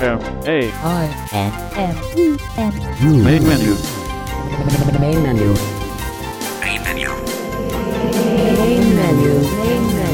M. A I N M E N. Main menu. main menu. Main menu. main menu. Main menu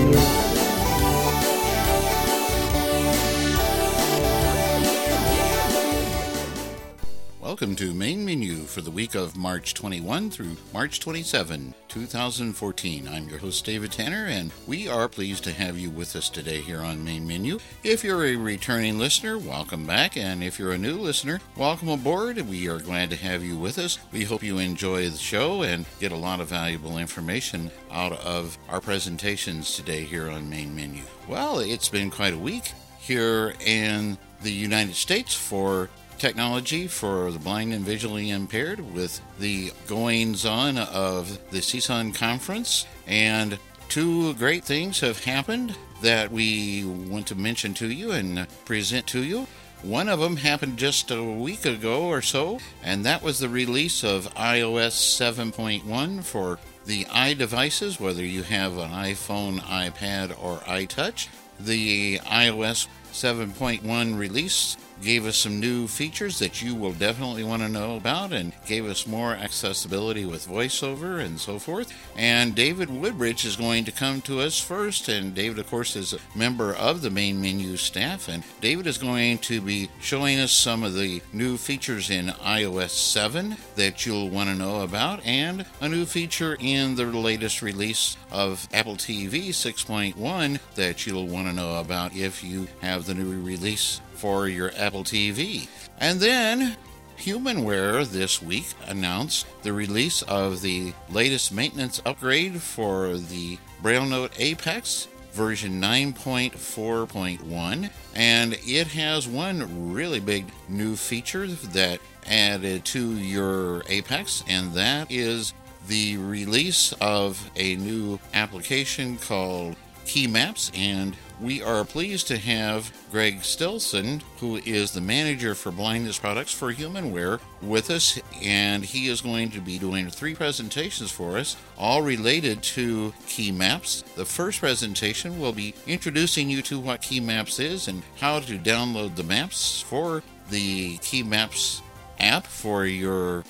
Welcome to Main Menu for the week of March 21 through March 27, 2014. I'm your host, David Tanner, and we are pleased to have you with us today here on Main Menu. If you're a returning listener, welcome back, and if you're a new listener, welcome aboard. We are glad to have you with us. We hope you enjoy the show and get a lot of valuable information out of our presentations today here on Main Menu. Well, it's been quite a week here in the United States for technology for the blind and visually impaired with the goings on of the CSUN conference. And two great things have happened that we want to mention to you and present to you. One of them happened just a week ago or so, and that was the release of iOS 7.1 for the iDevices, whether you have an iPhone, iPad, or iTouch. The iOS 7.1 release gave us some new features that you will definitely want to know about and gave us more accessibility with voiceover and so forth. And David Woodbridge is going to come to us first. And David, of course, is a member of the main menu staff. And David is going to be showing us some of the new features in iOS 7 that you'll want to know about and a new feature in the latest release of Apple TV 6.1 that you'll want to know about if you have the new release for your Apple TV. And then Humanware this week announced the release of the latest maintenance upgrade for the Braille Note Apex version 9.4.1 and it has one really big new feature that added to your Apex and that is the release of a new application called Key Maps and we are pleased to have Greg Stilson, who is the manager for blindness products for Humanware, with us, and he is going to be doing three presentations for us, all related to Key Maps. The first presentation will be introducing you to what Key Maps is and how to download the maps for the Key Maps app for your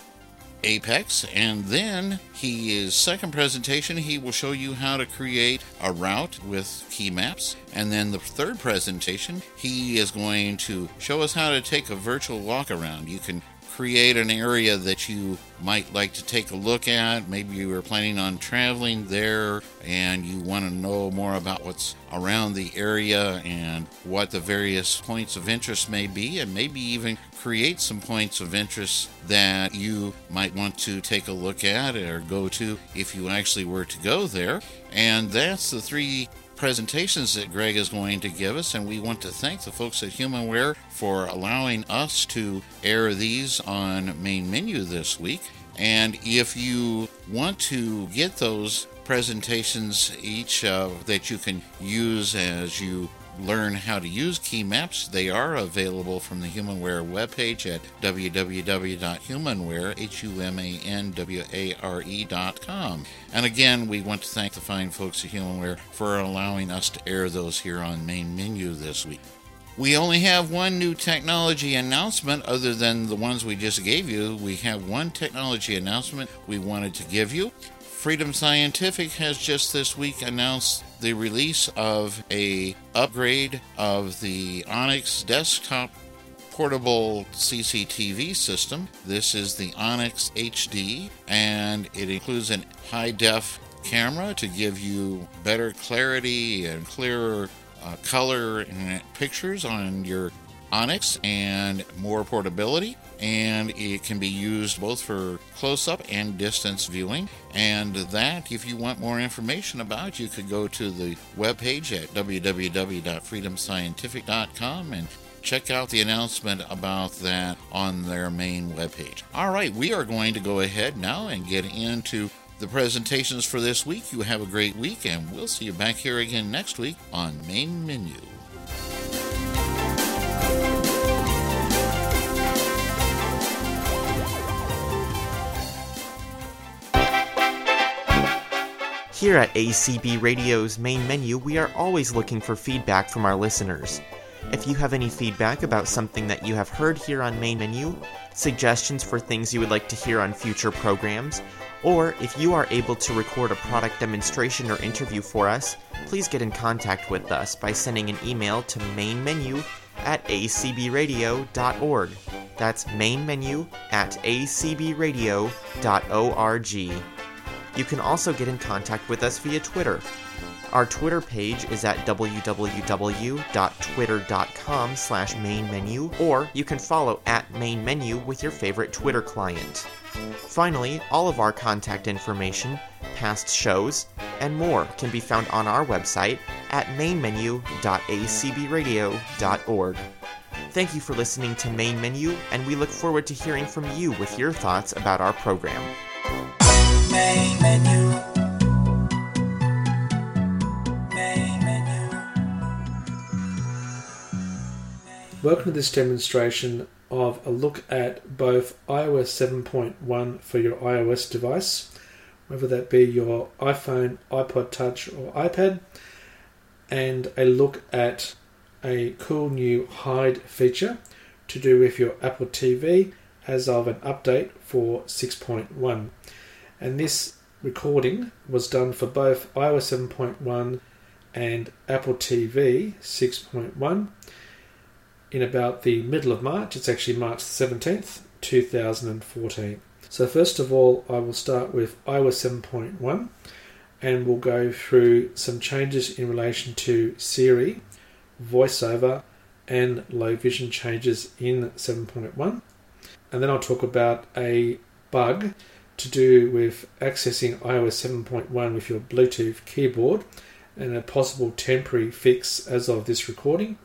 Apex, and then he his second presentation he will show you how to create a route with key maps, and then the third presentation he is going to show us how to take a virtual walk around. You can create an area that you might like to take a look at. Maybe you are planning on traveling there and you want to know more about what's around the area and what the various points of interest may be, and maybe even create some points of interest that you might want to take a look at or go to if you actually were to go there. And that's the three presentations that Greg is going to give us, and we want to thank the folks at Humanware for allowing us to air these on main menu this week. And if you want to get those presentations each uh, that you can use as you learn how to use key maps, they are available from the Humanware webpage at www.humanware, H-U-M-A-N-W-A-R-E.com. And again, we want to thank the fine folks at Humanware for allowing us to air those here on main menu this week. We only have one new technology announcement other than the ones we just gave you. We have one technology announcement we wanted to give you. Freedom Scientific has just this week announced the release of a upgrade of the Onyx desktop portable CCTV system. This is the Onyx HD and it includes an high def camera to give you better clarity and clearer uh, color and pictures on your Onyx and more portability. And it can be used both for close up and distance viewing. And that, if you want more information about, you could go to the webpage at www.freedomscientific.com and check out the announcement about that on their main webpage. All right, we are going to go ahead now and get into the presentations for this week. You have a great week, and we'll see you back here again next week on Main Menu. Here at ACB Radio's main menu, we are always looking for feedback from our listeners. If you have any feedback about something that you have heard here on Main Menu, suggestions for things you would like to hear on future programs, or if you are able to record a product demonstration or interview for us, please get in contact with us by sending an email to mainmenu at acbradio.org. That's mainmenu at acbradio.org. You can also get in contact with us via Twitter. Our Twitter page is at www.twitter.com slash mainmenu, or you can follow at mainmenu with your favorite Twitter client. Finally, all of our contact information, past shows, and more can be found on our website at mainmenu.acbradio.org. Thank you for listening to Main Menu, and we look forward to hearing from you with your thoughts about our program. Welcome to this demonstration of a look at both iOS 7.1 for your iOS device, whether that be your iPhone, iPod Touch, or iPad, and a look at a cool new hide feature to do with your Apple TV as of an update for 6.1. And this recording was done for both iOS 7.1 and Apple TV 6.1 in about the middle of March. It's actually March 17th, 2014. So, first of all, I will start with iOS 7.1 and we'll go through some changes in relation to Siri, voiceover, and low vision changes in 7.1. And then I'll talk about a bug to do with accessing iOS 7.1 with your Bluetooth keyboard and a possible temporary fix as of this recording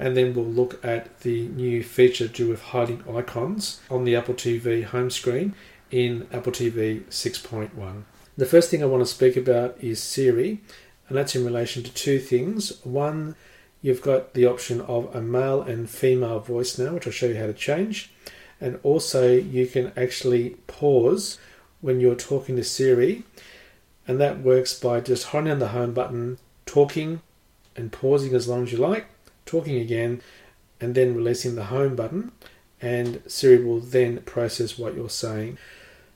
and then we'll look at the new feature to do with hiding icons on the Apple TV home screen in Apple TV 6.1. The first thing I want to speak about is Siri, and that's in relation to two things. One, you've got the option of a male and female voice now, which I'll show you how to change, and also you can actually pause when you're talking to Siri, and that works by just holding the home button, talking, and pausing as long as you like talking again, and then releasing the home button, and Siri will then process what you're saying.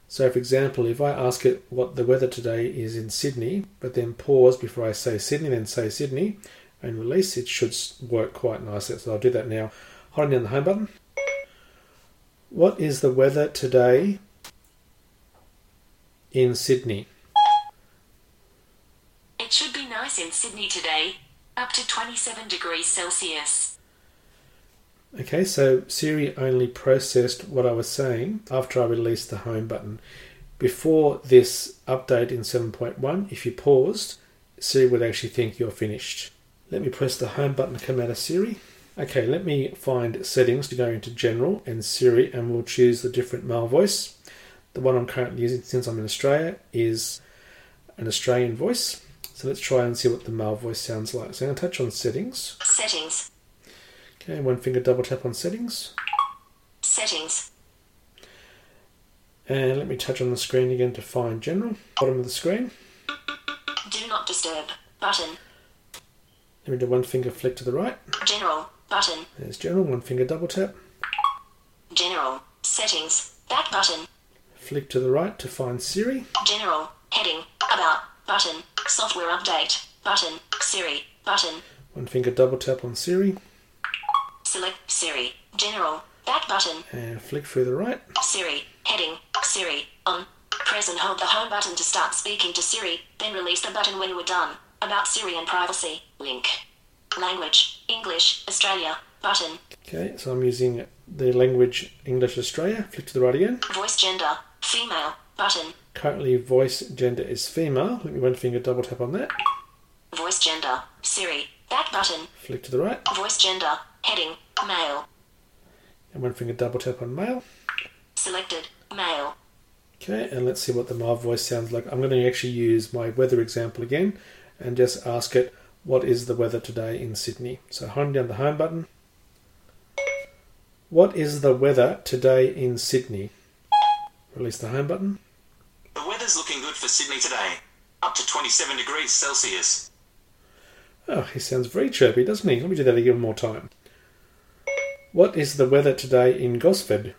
So, for example, if I ask it what the weather today is in Sydney, but then pause before I say Sydney, then say Sydney, and release, it should work quite nicely. So, I'll do that now. Holding down the home button. What is the weather today in Sydney? It should be nice in Sydney today. Up to 27 degrees Celsius. Okay, so Siri only processed what I was saying after I released the home button. Before this update in 7.1, if you paused, Siri would actually think you're finished. Let me press the home button to come out of Siri. Okay, let me find settings to go into General and Siri, and we'll choose the different male voice. The one I'm currently using since I'm in Australia is an Australian voice. So let's try and see what the male voice sounds like. So I'm going to touch on settings. Settings. Okay, one finger double tap on settings. Settings. And let me touch on the screen again to find general. Bottom of the screen. Do not disturb. Button. Let me do one finger flick to the right. General. Button. There's general. One finger double tap. General. Settings. Back button. Flick to the right to find Siri. General. Heading. About. Button. Software update. Button. Siri. Button. One finger double tap on Siri. Select Siri. General. Back button. And flick through the right. Siri. Heading. Siri. On. Press and hold the home button to start speaking to Siri, then release the button when are done. About Siri and privacy. Link. Language. English. Australia. Button. Okay, so I'm using the language English Australia. Flick to the right again. Voice gender. Female. Button. Currently, voice gender is female. Let me one finger double tap on that. Voice gender. Siri. Back button. Flick to the right. Voice gender. Heading. Male. And one finger double tap on male. Selected. Male. Okay, and let's see what the male voice sounds like. I'm going to actually use my weather example again and just ask it, what is the weather today in Sydney? So home down the home button. What is the weather today in Sydney? Release the home button. The weather's looking good for Sydney today. Up to 27 degrees Celsius. Oh, he sounds very chirpy, doesn't he? Let me do that again one more time. What is the weather today in Gosford?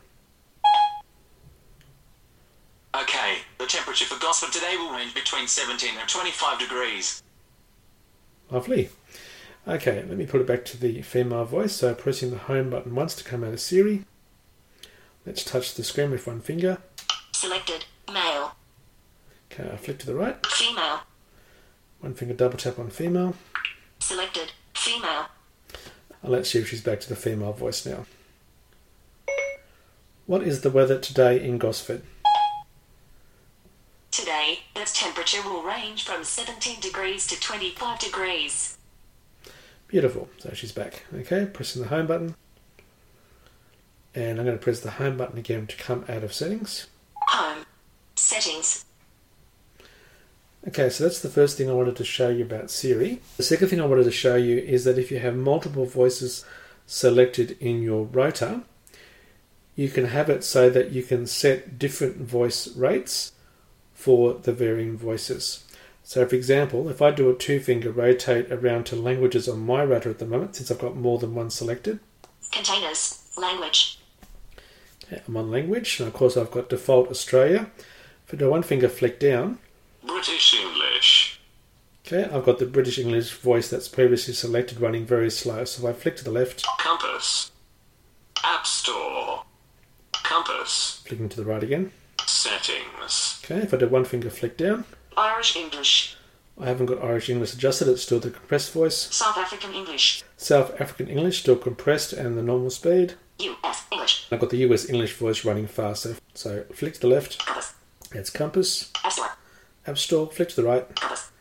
Okay, the temperature for Gosford today will range between 17 and 25 degrees. Lovely. Okay, let me put it back to the female voice. So pressing the home button once to come out of Siri. Let's touch the screen with one finger. Selected. Male. Okay, I flick to the right. Female. One finger double tap on female. Selected. Female. And let's see if she's back to the female voice now. What is the weather today in Gosford? Today, its temperature will range from 17 degrees to 25 degrees. Beautiful. So she's back. Okay, pressing the home button. And I'm going to press the home button again to come out of settings. Home. Settings. Okay, so that's the first thing I wanted to show you about Siri. The second thing I wanted to show you is that if you have multiple voices selected in your rotor, you can have it so that you can set different voice rates for the varying voices. So, for example, if I do a two finger rotate around to languages on my rotor at the moment, since I've got more than one selected, Containers. Language. okay, I'm on language, and of course I've got default Australia. If I do one finger flick down, British English. okay, I've got the British English voice that's previously selected running very slow. So if I flick to the left, Compass. App Store. Compass. flicking to the right again. Settings. Okay, if I do one finger flick down, Irish English. I haven't got Irish English adjusted, it's still the compressed voice. South African English. South African English still compressed and the normal speed. US English. I've got the US English voice running faster. So flick to the left, Compass. that's Compass. App Store. App Store, flick to the right, Compass.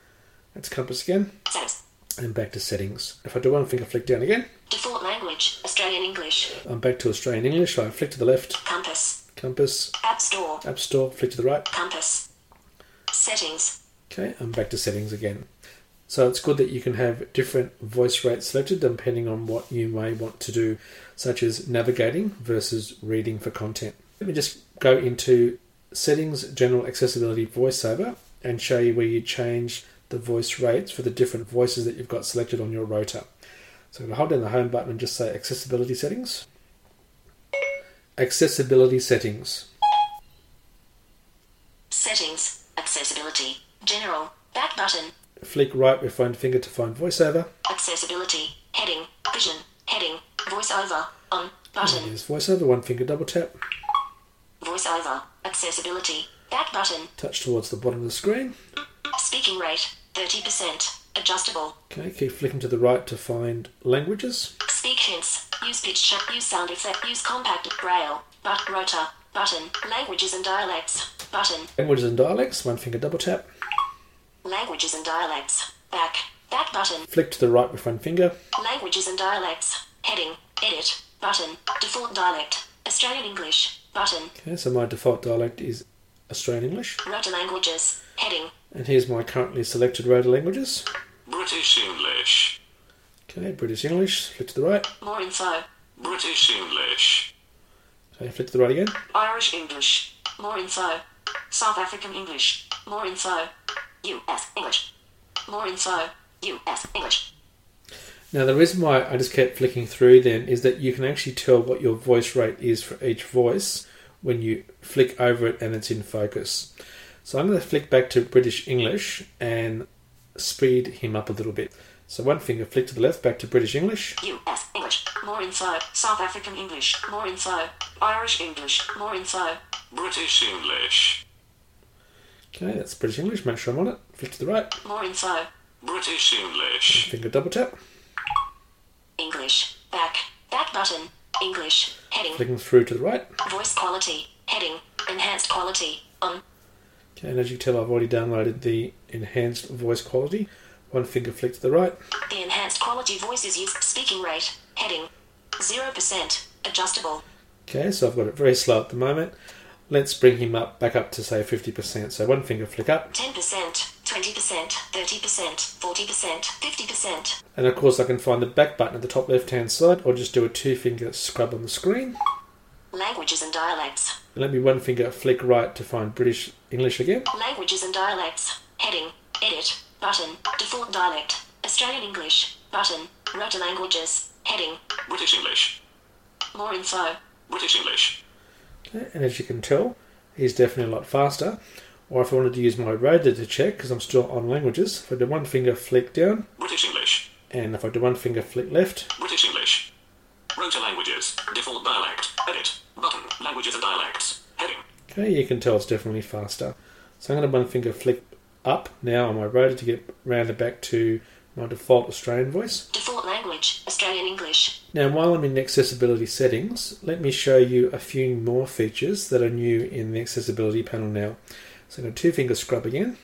that's Compass again. Settings. And back to settings. If I do one finger flick down again, Default language. Australian English. I'm back to Australian English. So I flick to the left, Compass. Compass, App Store. App Store, flick to the right. Compass. Settings. Okay, I'm back to settings again. So it's good that you can have different voice rates selected depending on what you may want to do, such as navigating versus reading for content. Let me just go into settings, general accessibility voiceover, and show you where you change the voice rates for the different voices that you've got selected on your rotor. So I'm going to hold down the home button and just say accessibility settings. Accessibility settings. Settings. Accessibility. General. Back button. Flick right with one finger to find voiceover. Accessibility. Heading. Vision. Heading. Voiceover. On. Button. Voiceover, one finger double tap. Voiceover. Accessibility. Back button. Touch towards the bottom of the screen. Speaking rate. 30%. Adjustable. Okay, keep flicking to the right to find languages. Speak hints. Use pitch check. Use sound effect. Use compact. Braille. But rotor. Button. Languages and dialects. Button. Languages and dialects, one finger double tap. Languages and dialects. Back. Back button. Flick to the right with one finger. Languages and dialects. Heading. Edit. Button. Default dialect. Australian English. Button. Okay, so my default dialect is Australian English. Rotor languages. Heading. And here's my currently selected rotor languages. British English. Okay, British English, flick to the right. More info. British English. Okay, flick to the right again. Irish English. More info. South African English. More info. US English. More info. US English. Now, the reason why I just kept flicking through then is that you can actually tell what your voice rate is for each voice when you flick over it and it's in focus. So I'm going to flick back to British English and speed him up a little bit. So one finger flick to the left, back to British English. US English. More info. South African English. More info. Irish English. More info. British English. Okay, that's British English. Make sure I'm on it. Flick to the right. More info. British English. Finger double tap. English. Back. Back button. English. Heading. Flicking through to the right. Voice quality. Heading. Enhanced quality. On. Okay, and as you can tell, I've already downloaded the enhanced voice quality. One finger flick to the right. The enhanced quality voice is used. Speaking rate. Heading. 0%. Adjustable. Okay, so I've got it very slow at the moment. Let's bring him up back up to say 50%. So one finger flick up. 10%. 20%. 30%. 40%. 50%. And of course, I can find the back button at the top left hand side or just do a two finger scrub on the screen. Languages and dialects. Let me one finger flick right to find British English again. Languages and dialects. Heading. Edit. Button. Default dialect. Australian English. Button. Rotor languages. Heading. British English. More info. British English. Okay, and as you can tell, he's definitely a lot faster. Or if I wanted to use my rotor to check, because I'm still on languages, if I do one finger flick down, British English. and if I do one finger flick left, British English. Rotor languages. Default dialect. Edit. Button. Languages and dialects. Heading. okay, you can tell it's definitely faster. So I'm going to one finger flick up now on my rotor to get rounded back to my default Australian voice. Default language. Australian English. Now, while I'm in accessibility settings, let me show you a few more features that are new in the accessibility panel now. So I'm going to two finger scrub again.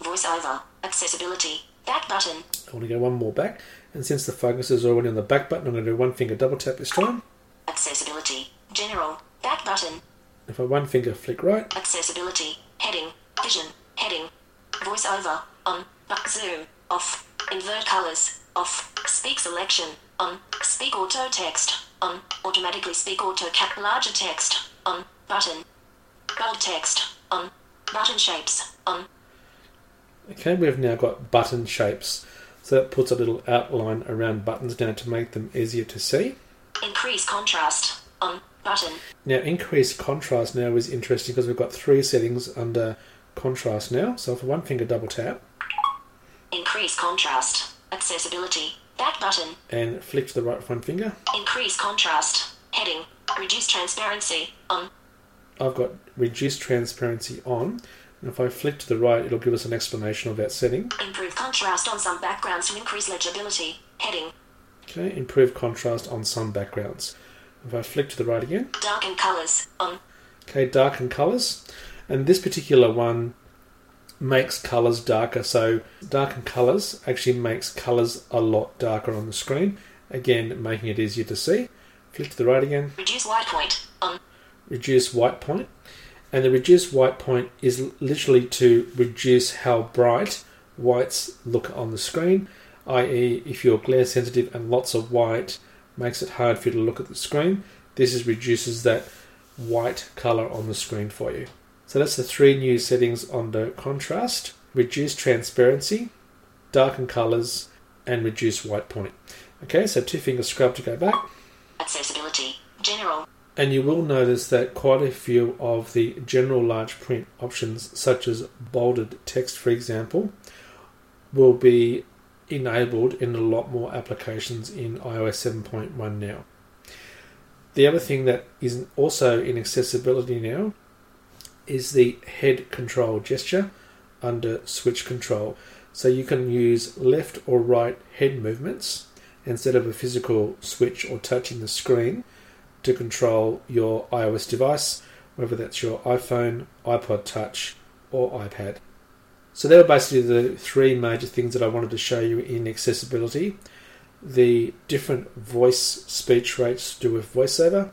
Voiceover. Accessibility. Back button. I want to go one more back, and since the focus is already on the back button, I'm going to do one finger double tap this time. Accessibility. General. Back button. If I one finger flick right, Accessibility. Heading. Vision. Heading. Voiceover. On. Back zoom. Off. Invert colors. Off. Speak selection. On. Speak auto text. On. Automatically speak auto cap larger text. On. Button. Bold text. On. Button shapes. On. okay, we've now got button shapes. So that puts a little outline around buttons now to make them easier to see. Increase contrast. On. Button. Now, increased contrast now is interesting because we've got three settings under contrast now. So for one finger double tap Increase contrast. Accessibility. Back button. and flick to the right with one finger, Increase contrast. Heading. Reduce transparency. On. I've got reduce transparency on. And if I flick to the right, it'll give us an explanation of that setting. Improve contrast on some backgrounds to increase legibility. Heading. Okay, improve contrast on some backgrounds. If I flick to the right again, Darken colors. On. Um. okay, darken colors. And this particular one makes colors darker. So, darken colors actually makes colors a lot darker on the screen. Again, making it easier to see. Flick to the right again, Reduce white point. On. reduce white point. And the reduce white point is literally to reduce how bright whites look on the screen, i.e., if you're glare sensitive and lots of white makes it hard for you to look at the screen, this is reduces that white color on the screen for you. So that's the three new settings under contrast, reduce transparency, darken colors, and reduce white point. Okay, so two finger scrub to go back. Accessibility. General. And you will notice that quite a few of the general large print options, such as bolded text, for example, will be enabled in a lot more applications in iOS 7.1 now. The other thing that is also in accessibility now is the head control gesture under switch control. So you can use left or right head movements instead of a physical switch or touching the screen to control your iOS device, whether that's your iPhone, iPod Touch, or iPad. So, they were basically the three major things that I wanted to show you in accessibility the different voice speech rates to do with voiceover,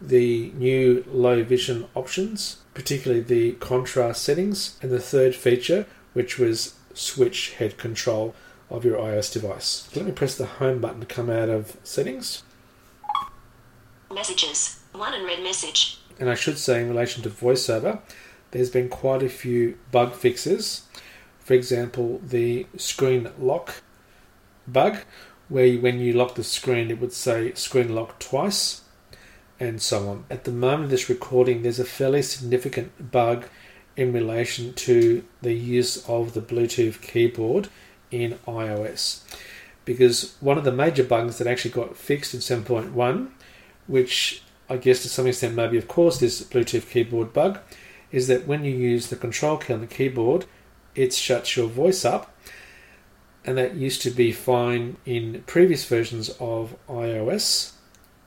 the new low vision options, particularly the contrast settings, and the third feature, which was switch head control of your iOS device. Let me press the home button to come out of settings. Messages. One unread message. and I should say, in relation to voiceover, there's been quite a few bug fixes. For example, the screen lock bug, where when you lock the screen, it would say screen lock twice, and so on. At the moment of this recording, there's a fairly significant bug in relation to the use of the Bluetooth keyboard in iOS. Because one of the major bugs that actually got fixed in 7.1 which I guess to some extent maybe of course this Bluetooth keyboard bug, is that when you use the control key on the keyboard, it shuts your voice up. And that used to be fine in previous versions of iOS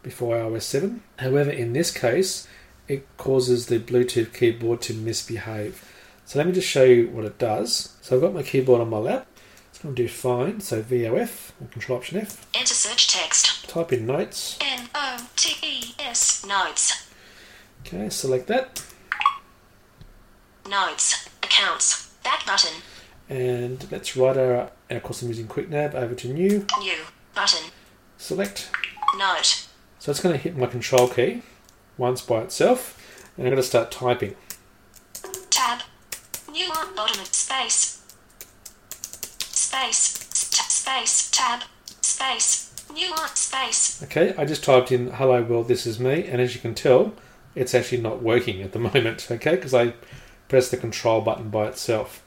before iOS 7. However, in this case, it causes the Bluetooth keyboard to misbehave. So let me just show you what it does. So I've got my keyboard on my lap. It's going to do find, so VOF or Control Option F. Enter search text. Type in notes. N O T E S. Notes. Okay, select that. Notes. Accounts. Back button. And let's write our, our course I'm using QuickNav over to new, New. Button. select. Note. So it's going to hit my control key once by itself, and I'm going to start typing. Tab. New bottom of space. Space. space, tab, space, new space. Okay, I just typed in "Hello world, this is me," and as you can tell, it's actually not working at the moment. Okay, because I pressed the control button by itself.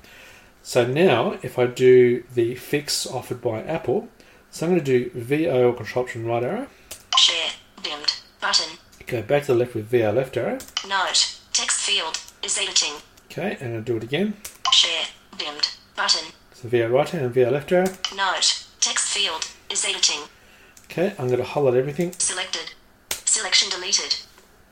So now, if I do the fix offered by Apple, so I'm going to do VO control option right arrow, Share, dimmed, button, go back to the left with VO left arrow. note, text field, is editing. Okay, and I'll do it again. Share, dimmed, button, So VO right arrow and VO left arrow. note, text field, is editing. Okay, I'm going to highlight everything. Selected. Selection deleted.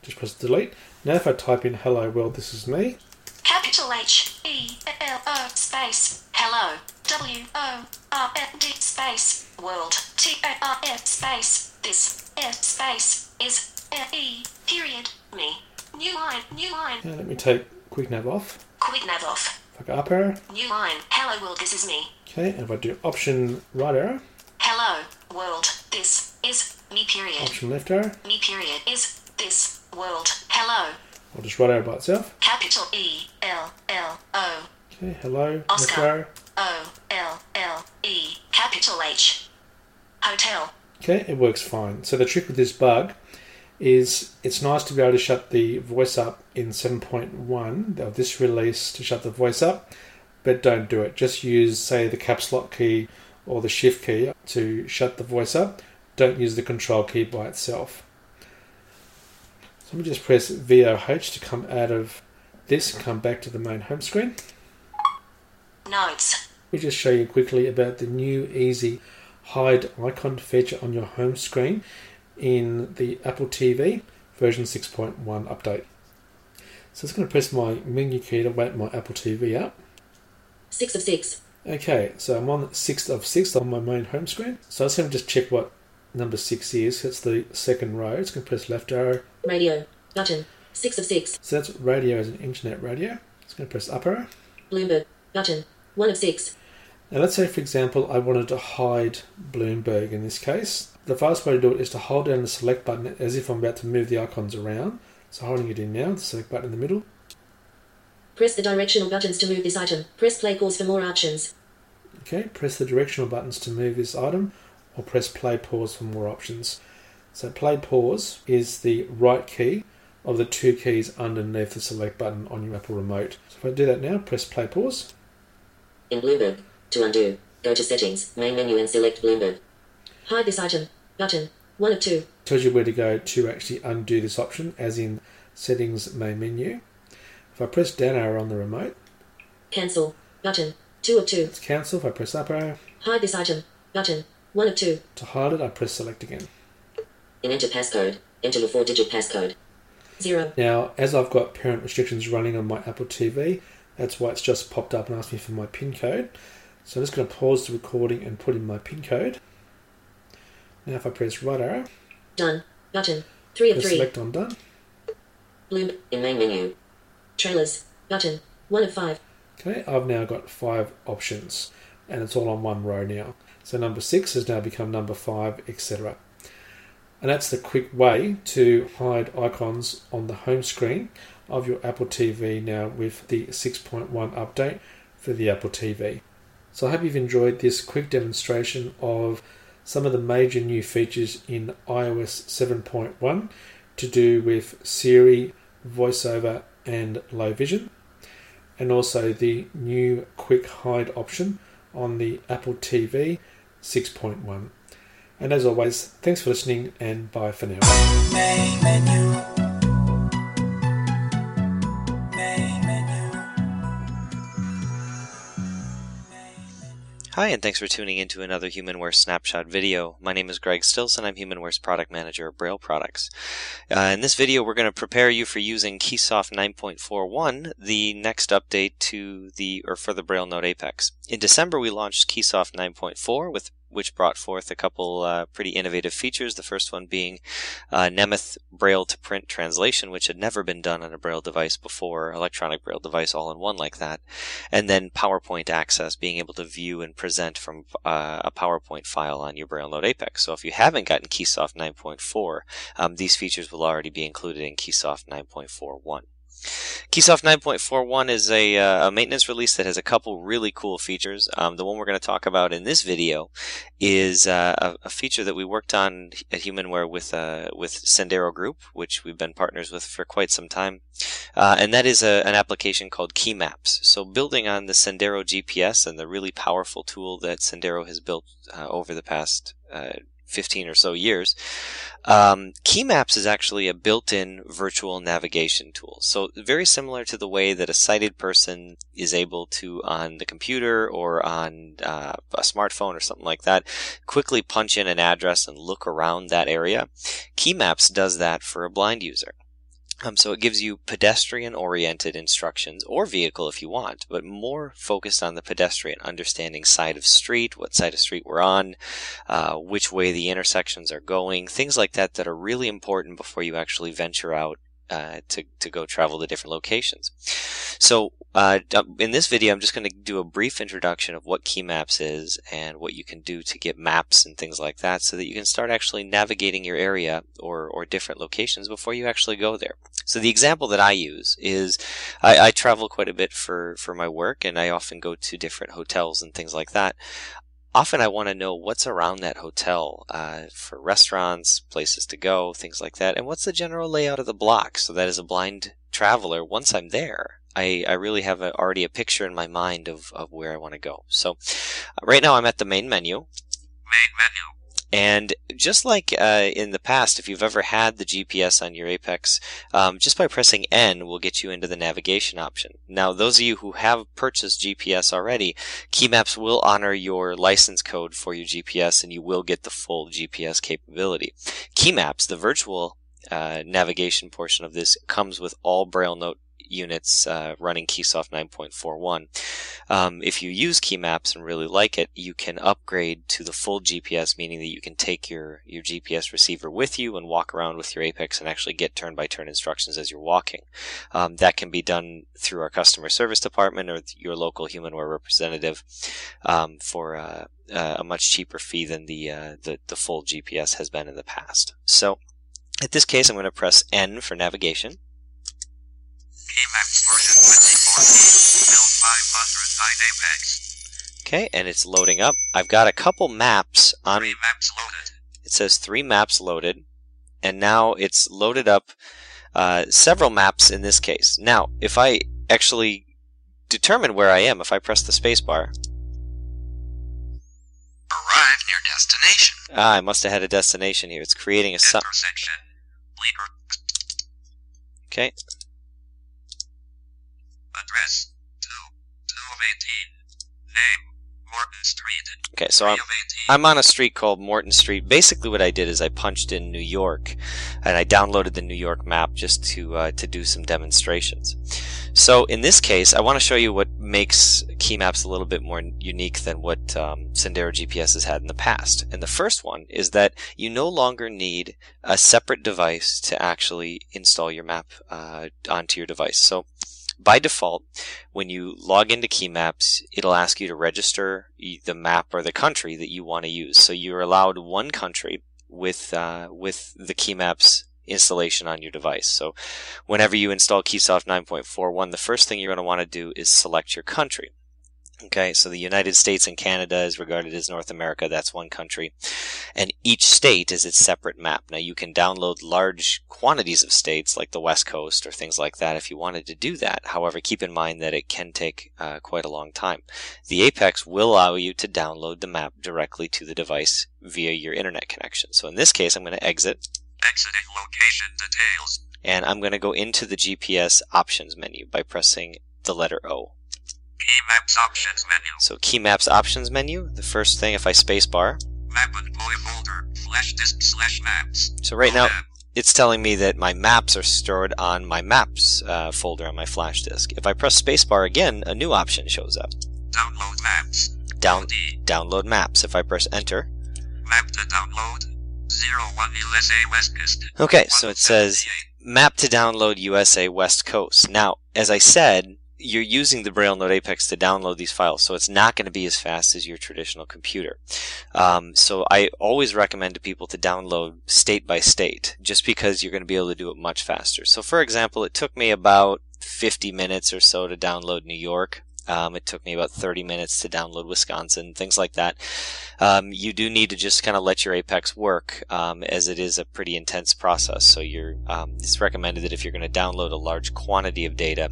Just press delete. Now if I type in "Hello world, this is me," Capital H E L O space. Hello. W O R N D space. World. T O R F space. This F space is E period. Me. New line new line. Now let me take quick nav off. quick nav off. If I go up arrow, new line. Hello world this is me. Okay, and if I do option right arrow, hello world this is me period. Option left arrow, me period is this world. Hello or just right arrow by itself. capital E L L O Okay, hello, Oscar. O L L E capital H hotel Okay, it works fine. So the trick with this bug is it's nice to be able to shut the voice up in 7.1 of this release to shut the voice up, but don't do it. Just use, say, the caps lock key or the shift key to shut the voice up. Don't use the control key by itself. So let me just press VOH to come out of this and come back to the main home screen. notes Let me just show you quickly about the new easy hide icon feature on your home screen in the Apple TV version 6.1 update. So I'm just going to press my menu key to wake my Apple TV up. 6 of 6. Okay, so I'm on 6th of 6th on my main home screen. So I'm just going to just check what number 6 is. It's the second row. It's going to press left arrow. Radio. Button. 6 of 6. So that's radio as an internet radio. It's going to press up arrow. Bloomberg. Button. 1 of 6. Now, let's say, for example, I wanted to hide Bloomberg in this case. The fastest way to do it is to hold down the select button as if I'm about to move the icons around. So, holding it in now, the select button in the middle. Press the directional buttons to move this item. Press play pause for more options. Okay, press the directional buttons to move this item, or press play pause for more options. So, play pause is the right key of the two keys underneath the select button on your Apple remote. So, if I do that now, press play pause. In Bloomberg. To undo, go to settings, main menu and select Bloomberg. Hide this item. Button. 1 of 2. tells you where to go to actually undo this option, as in settings main menu. If I press down arrow on the remote, Cancel. Button. 2 of 2. it's cancel. If I press up arrow Hide this item. Button. 1 of 2. to hide it, I press select again. And enter passcode. Enter the 4 digit passcode. 0. Now, as I've got parent restrictions running on my Apple TV, that's why it's just popped up and asked me for my PIN code. So I'm just going to pause the recording and put in my PIN code. Now, if I press right arrow, Done. Button. 3 of 3. select on done. Bloom. In main menu. Trailers. Button. 1 of 5. Okay, I've now got five options, and it's all on one row now. So number six has now become number five, etc. And that's the quick way to hide icons on the home screen of your Apple TV now with the 6.1 update for the Apple TV. So I hope you've enjoyed this quick demonstration of some of the major new features in iOS 7.1 to do with Siri, VoiceOver, and Low Vision and also the new quick hide option on the Apple TV 6.1. And as always, thanks for listening and bye for now. Hi, and thanks for tuning in to another HumanWare Snapshot video. My name is Greg Stilson. I'm HumanWare's product manager at Braille Products. Uh, in this video, we're going to prepare you for using Keysoft 9.41, the next update to the or for the Braille Note Apex. In December, we launched Keysoft 9.4 with which brought forth a couple uh, pretty innovative features. The first one being uh, Nemeth Braille to print translation, which had never been done on a Braille device before, electronic Braille device all in one like that. And then PowerPoint access, being able to view and present from uh, a PowerPoint file on your Braille Note Apex. So if you haven't gotten Keysoft 9.4, um, these features will already be included in Keysoft 9.41. Keysoft 9.41 is a, uh, a maintenance release that has a couple really cool features. Um, the one we're going to talk about in this video is uh, a, a, feature that we worked on at Humanware with uh, with Sendero Group, which we've been partners with for quite some time, uh, and that is a, an application called Keymaps. So, building on the Sendero GPS and the really powerful tool that Sendero has built uh, over the past uh, 15 or so years. Um, Keymaps is actually a built-in virtual navigation tool. So very similar to the way that a sighted person is able to, on the computer or on uh, a smartphone or something like that, quickly punch in an address and look around that area. Keymaps does that for a blind user. Um, so it gives you pedestrian oriented instructions or vehicle if you want, but more focused on the pedestrian, understanding side of street, what side of street we're on, uh, which way the intersections are going, things like that that are really important before you actually venture out uh, to, to go travel to different locations. So uh, in this video, I'm just going to do a brief introduction of what Keymaps is and what you can do to get maps and things like that so that you can start actually navigating your area or, or different locations before you actually go there. So the example that I use is I, I travel quite a bit for, for my work and I often go to different hotels and things like that often I want to know what's around that hotel uh, for restaurants, places to go, things like that, and what's the general layout of the block so that as a blind traveler, once I'm there, I, I really have a, already a picture in my mind of, of where I want to go. So uh, right now I'm at the main menu. Main menu. And just like uh, in the past, if you've ever had the GPS on your Apex, um, just by pressing N will get you into the navigation option. Now, those of you who have purchased GPS already, Keymaps will honor your license code for your GPS and you will get the full GPS capability. Keymaps, the virtual uh, navigation portion of this, comes with all Braille Note units uh, running Keysoft 9.41. Um, if you use Keymaps and really like it, you can upgrade to the full GPS, meaning that you can take your, your GPS receiver with you and walk around with your Apex and actually get turn by turn instructions as you're walking. Um, that can be done through our customer service department or your local Humanware representative um, for uh, a much cheaper fee than the, uh, the the full GPS has been in the past. So, in this case, I'm going to press N for navigation. Keymaps version 2014, 509 Apex. Okay, and it's loading up. I've got a couple maps on. Three maps loaded. It says three maps loaded, and now it's loaded up uh, several maps in this case. Now, if I actually determine where I am, if I press the spacebar. Arrive near destination. Ah, I must have had a destination here. It's creating a sub. Okay, Address. 2. 2 Name. Morton Street. okay, so I'm, I'm on a street called Morton Street. Basically, what I did is I punched in New York, and I downloaded the New York map just to uh, to do some demonstrations. So in this case, I want to show you what makes Keymaps a little bit more unique than what um, Sendero GPS has had in the past. And the first one is that you no longer need a separate device to actually install your map uh, onto your device. So by default, when you log into Keymaps, it'll ask you to register the map or the country that you want to use. So you're allowed one country with uh, with the Keymaps installation on your device. So whenever you install Keysoft 9.41, the first thing you're going to want to do is select your country. Okay, so the United States and Canada is regarded as North America. That's one country. And each state is its separate map. Now you can download large quantities of states like the West Coast or things like that if you wanted to do that. However, keep in mind that it can take uh, quite a long time. The Apex will allow you to download the map directly to the device via your internet connection. So in this case, I'm going to exit Exiting location details. and I'm going to go into the GPS options menu by pressing the letter O. Key maps options menu. So key maps options menu, the first thing if I spacebar. Map and POI folder. Flash disk slash maps. So right now it's telling me that my maps are stored on my maps uh, folder on my flash disk. If I press spacebar again, a new option shows up. Download maps. Down download maps. If I press enter. Map to download. 01 USA West Coast. Okay, so it says map to download USA West Coast. Now, as I said, you're using the Braille Note Apex to download these files, so it's not going to be as fast as your traditional computer. Um, so I always recommend to people to download state by state, just because you're going to be able to do it much faster. So, for example, it took me about 50 minutes or so to download New York. Um, it took me about 30 minutes to download Wisconsin, things like that. Um, you do need to just kind of let your Apex work, um, as it is a pretty intense process. So you're, um, it's recommended that if you're going to download a large quantity of data,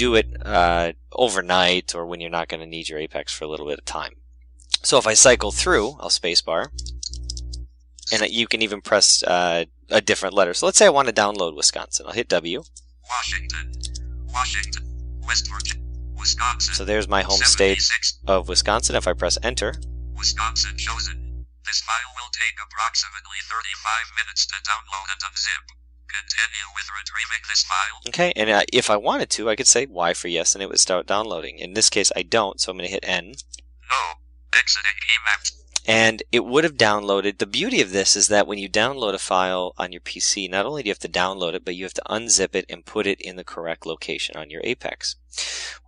do it uh, overnight or when you're not going to need your Apex for a little bit of time. So if I cycle through, I'll spacebar, and you can even press uh, a different letter. So let's say I want to download Wisconsin. I'll hit W. Washington. Washington. West Virginia. Wisconsin. So there's my home state of Wisconsin. If I press enter, Wisconsin chosen. This file will take approximately 35 minutes to download and unzip. Continue with retrieving this file. okay, and uh, if I wanted to, I could say Y for yes, and it would start downloading. In this case, I don't, so I'm going to hit N. No. Exiting KeyMaps. and it would have downloaded. The beauty of this is that when you download a file on your PC, not only do you have to download it, but you have to unzip it and put it in the correct location on your Apex.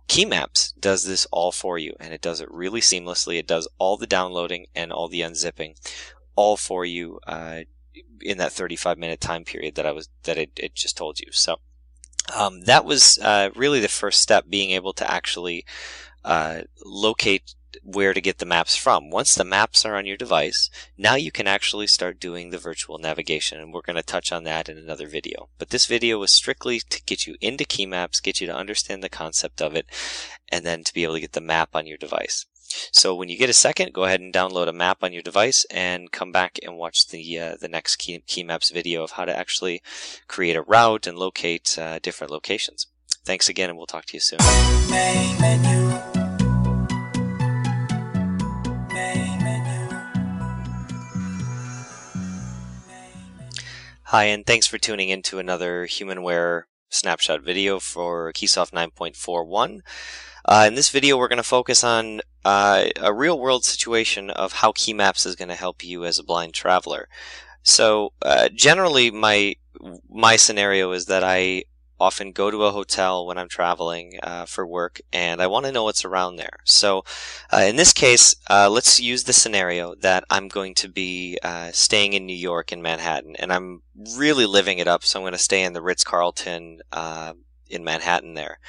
Keymaps does this all for you, and it does it really seamlessly. It does all the downloading and all the unzipping, all for you uh, in that 35 minute time period that I was that it, it just told you. So um, that was uh, really the first step, being able to actually uh, locate where to get the maps from. Once the maps are on your device, now you can actually start doing the virtual navigation, and we're going to touch on that in another video. But this video was strictly to get you into KeyMaps, get you to understand the concept of it, and then to be able to get the map on your device. So when you get a second, go ahead and download a map on your device and come back and watch the uh, the next key, KeyMaps video of how to actually create a route and locate uh, different locations. Thanks again, and we'll talk to you soon. Main menu. Main menu. Hi, and thanks for tuning in to another HumanWare snapshot video for Keysoft 9.41. Uh, in this video, we're going to focus on uh, a real world situation of how Keymaps is going to help you as a blind traveler. So, uh, generally, my my scenario is that I often go to a hotel when I'm traveling uh, for work, and I want to know what's around there. So, uh, in this case, uh, let's use the scenario that I'm going to be uh, staying in New York in Manhattan, and I'm really living it up. So I'm going to stay in the Ritz Carlton uh, in Manhattan there,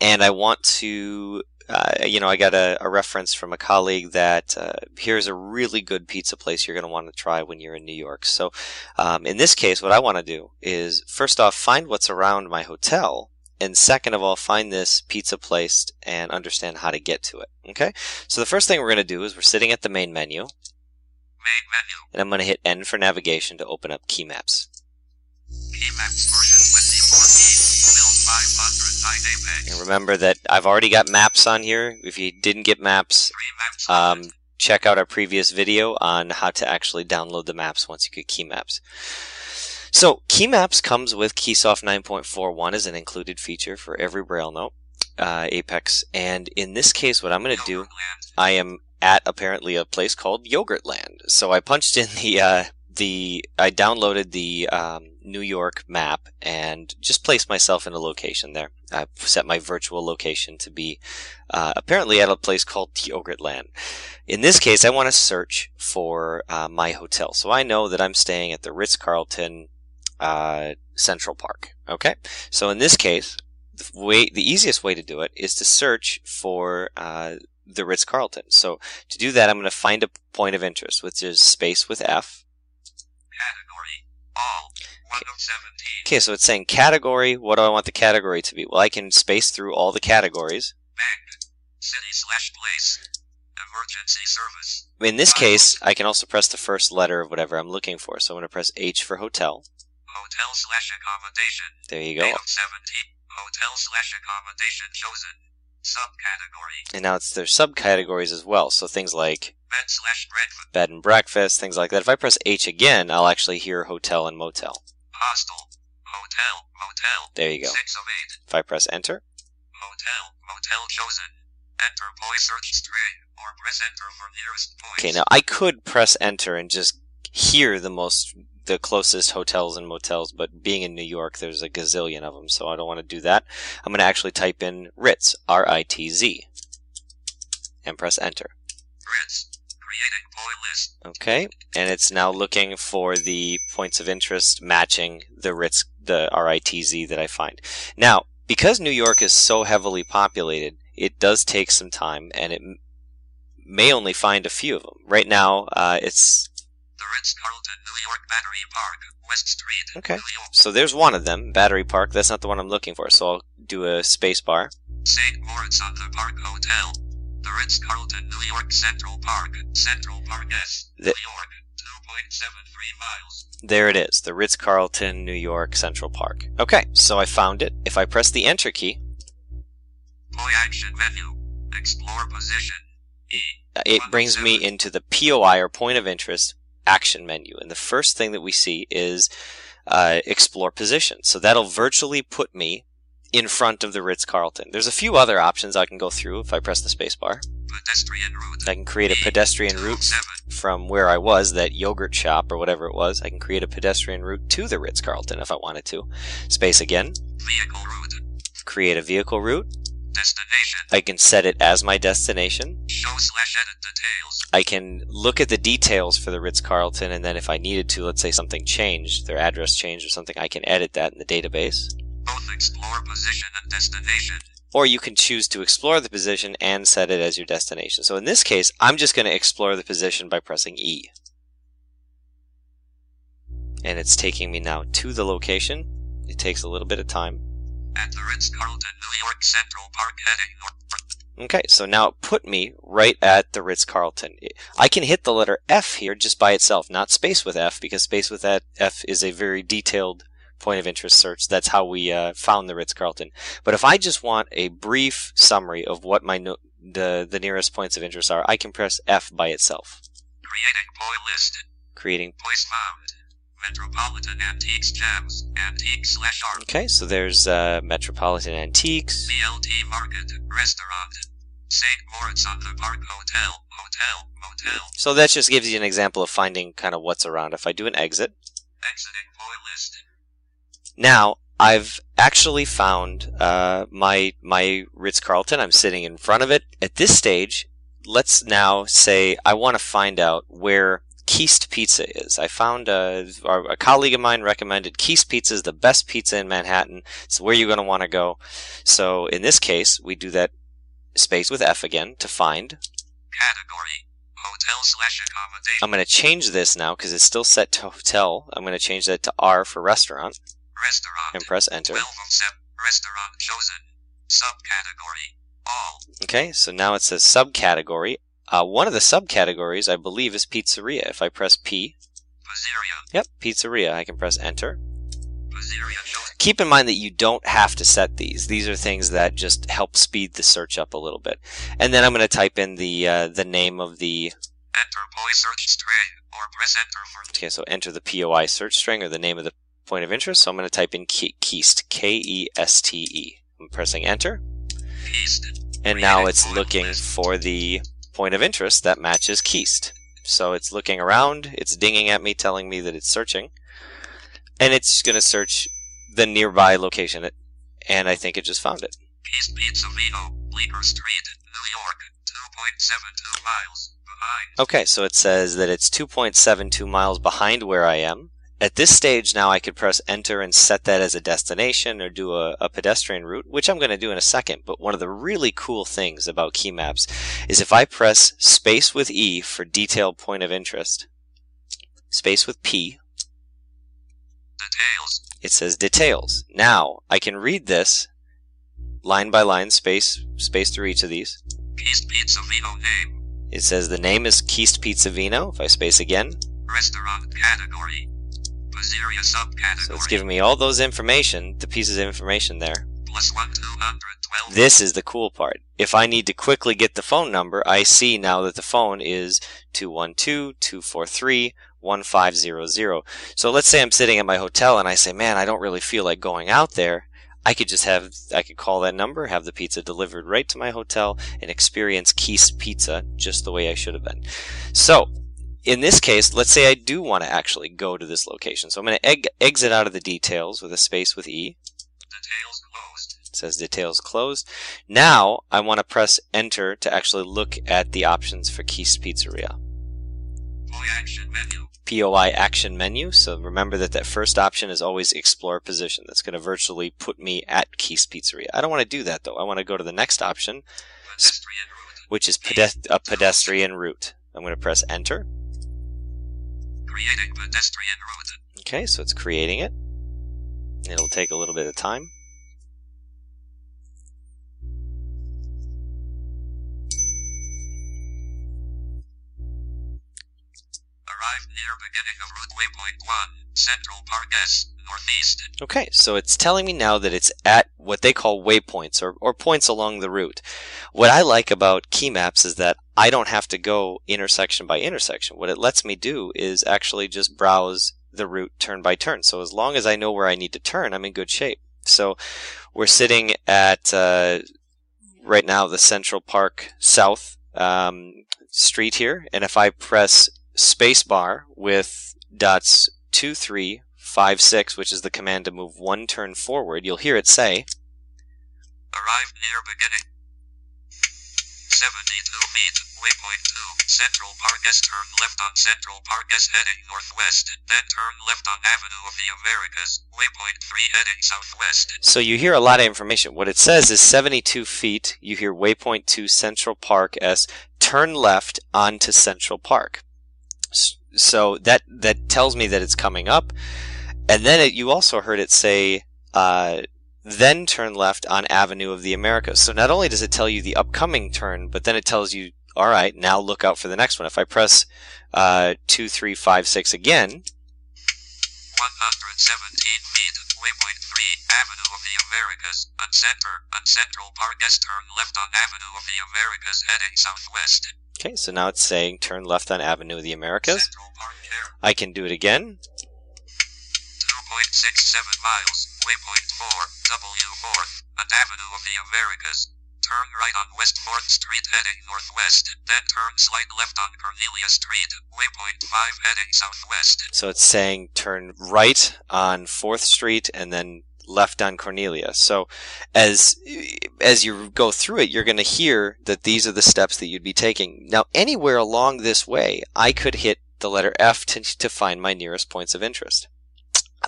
and I want to. Uh, you know, I got a, a reference from a colleague that uh, here's a really good pizza place you're going to want to try when you're in New York. So, um, in this case, what I want to do is first off, find what's around my hotel, and second of all, find this pizza place and understand how to get to it. Okay? So, the first thing we're going to do is we're sitting at the main menu, Main menu. and I'm going to hit N for navigation to open up key maps. KeyMaps version 2014. Build 509 Apex. And remember that I've already got maps on here. If you didn't get maps, um, check out our previous video on how to actually download the maps once you get KeyMaps. So KeyMaps comes with Keysoft 9.41 as an included feature for every BrailleNote, uh, Apex. And in this case, what I'm going to do, I am at apparently a place called Yogurtland. So I punched in the uh, the I downloaded the um, New York map and just placed myself in a location there. I set my virtual location to be uh, apparently at a place called Yogurtland. In this case, I want to search for uh, my hotel, so I know that I'm staying at the Ritz Carlton uh, Central Park. Okay, so in this case, the way the easiest way to do it is to search for uh, the Ritz Carlton. So to do that, I'm going to find a point of interest, which is space with F. All. 1 of 17. Okay, so it's saying category. What do I want the category to be? Well, I can space through all the categories. Bank. City slash place. Emergency service. In this case, I can also press the first letter of whatever I'm looking for. So I'm going to press H for hotel. Hotel slash accommodation. There you 8 go. of 17. Hotel slash accommodation chosen. Subcategory. And now it's there's subcategories as well. So things like Bed slash breakfast. bed and breakfast, things like that. If I press H again, I'll actually hear hotel and motel. Hostel. Hotel. Motel. There you go. 6 of 8. If I press enter, Hotel. Motel chosen. Enter point search string. Or press enter for nearest points. okay, now I could press enter and just hear the most, the closest hotels and motels, but being in New York, there's a gazillion of them, so I don't want to do that. I'm going to actually type in Ritz, R-I-T-Z, and press enter. Ritz. Creating point list. Okay, and it's now looking for the points of interest matching the Ritz, the RITZ that I find. Now, because New York is so heavily populated, it does take some time, and it may only find a few of them. Right now, uh, it's The Ritz Carlton, New York Battery Park, West Street, okay. New York. So there's one of them, Battery Park. That's not the one I'm looking for. So I'll do a space bar. St. Moritz on the Park Hotel. The Ritz Carlton, New York Central Park, Central Park S, The- New York, 2.73 miles. There it is, the Ritz Carlton, New York Central Park. Okay, so I found it. If I press the Enter key, POI Action Menu. Explore Position. E. it brings me into the POI or Point of Interest action menu. And the first thing that we see is uh, Explore Position. So that'll virtually put me in front of the Ritz Carlton. There's a few other options I can go through if I press the spacebar. I can create a pedestrian route from where I was, that yogurt shop or whatever it was. I can create a pedestrian route to the Ritz Carlton if I wanted to. Space again. Create a vehicle route. Destination. I can set it as my destination. Show slash edit details. I can look at the details for the Ritz Carlton, and then if I needed to, let's say something changed, their address changed or something, I can edit that in the database. Both explore position and destination. Or you can choose to explore the position and set it as your destination. So in this case, I'm just going to explore the position by pressing E. And it's taking me now to the location. It takes a little bit of time. At the Ritz Carlton, New York Central Park heading north. Okay, so now put me right at the Ritz Carlton. I can hit the letter F here just by itself, not space with F, because space with that F is a very detailed point of interest search. That's how we uh, found the Ritz Carlton. But if I just want a brief summary of what my no- the the nearest points of interest are, I can press F by itself, Creating POI list. creating. POIs found. Metropolitan Antiques Gems. Antique slash art. Okay, so there's uh, Metropolitan Antiques. BLT Market. Restaurant. St. Moritz on the Park Hotel. Hotel. Motel. So that just gives you an example of finding kind of what's around. If I do an exit, Exiting POI list. Now, I've actually found uh, my my Ritz Carlton. I'm sitting in front of it. At this stage, let's now say I want to find out where Keste Pizza is. I found a, a colleague of mine recommended Keste Pizza is the best pizza in Manhattan. It's where you're going to want to go. So in this case, we do that space with F again to find. Category. Hotel slash accommodation. I'm going to change this now because it's still set to hotel. I'm going to change that to R for restaurant Restaurant. and press enter. 12 of 7. Restaurant chosen. Subcategory. All. Okay, so now it says subcategory. Uh, one of the subcategories, I believe, is pizzeria. If I press P, Pizzeria. yep, pizzeria, I can press enter. Pizzeria. Keep in mind that you don't have to set these. These are things that just help speed the search up a little bit. And then I'm going to type in the uh, the name of the. Enter POI search string. Or press enter for Okay, so enter the POI search string or the name of the point of interest. So I'm going to type in Ke- Keste, K E S T E. I'm pressing enter, East. and now it's looking for the point of interest that matches Keste. So it's looking around, it's dinging at me, telling me that it's searching, and it's going to search the nearby location. It, and I think it just found it. East Pizza Vino. Bleecker Street. New York. 2.72 miles. Behind. Okay, so it says that it's 2.72 miles behind where I am. At this stage now I could press enter and set that as a destination or do a, a pedestrian route, which I'm going to do in a second. But one of the really cool things about KeyMaps is if I press space with E for detailed point of interest, space with P, Details. it says details. Now I can read this line by line, space, space through each of these. East Pizza Vino name. It says the name is Keste Pizza Vino. If I space again, Restaurant category. So it's giving me all those information, the pieces of information there. Plus 1 212. This is the cool part. If I need to quickly get the phone number, I see now that the phone is 212-243-1500. So let's say I'm sitting at my hotel and I say, man, I don't really feel like going out there. I could just have, I could call that number, have the pizza delivered right to my hotel, and experience Keste Pizza just the way I should have been. So, in this case, let's say I do want to actually go to this location. So I'm going to exit out of the details with a space with E. Details closed. It says details closed. Now I want to press enter to actually look at the options for Keste Pizzeria. POI action menu. POI action menu. So remember that that first option is always explore position. That's going to virtually put me at Keith's Pizzeria. I don't want to do that though. I want to go to the next option, which is pede- a pedestrian route. I'm going to press enter. Creating pedestrian route. Okay, so it's creating it. It'll take a little bit of time. Arrived near beginning of route waypoint 1, Central Park S, northeast. Okay, so it's telling me now that it's at what they call waypoints or, or points along the route. What I like about KeyMaps is that I don't have to go intersection by intersection. What it lets me do is actually just browse the route turn by turn. So as long as I know where I need to turn, I'm in good shape. So we're sitting at uh, right now the Central Park South um, street here, and if I press spacebar with dots two, three, five, six, which is the command to move one turn forward, you'll hear it say, Arrived near beginning. 72 feet, waypoint 2, Central Park S. Turn left on Central Park S heading northwest. Then turn left on Avenue of the Americas, waypoint 3 heading southwest. So you hear a lot of information. What it says is 72 feet. You hear waypoint 2 Central Park S. Turn left onto Central Park. So that that tells me that it's coming up. And then it, you also heard it say, uh, then turn left on Avenue of the Americas. So not only does it tell you the upcoming turn, but then it tells you, all right, now look out for the next one. If I press uh, again, 117 feet, waypoint 3, Avenue of the Americas, and center, and Central Park. Turn left on Avenue of the Americas heading southwest. Okay, so now it's saying turn left on Avenue of the Americas. Central Park here. I can do it again. 2.67 miles, waypoint 4, W4, and Avenue of the Americas. Turn right on West 4th Street heading northwest, then turn slide left on Cornelia Street, waypoint 5 heading southwest. So it's saying turn right on 4th Street and then left on Cornelia. So as as you go through it, you're going to hear that these are the steps that you'd be taking. Now, anywhere along this way, I could hit the letter F to, to find my nearest points of interest.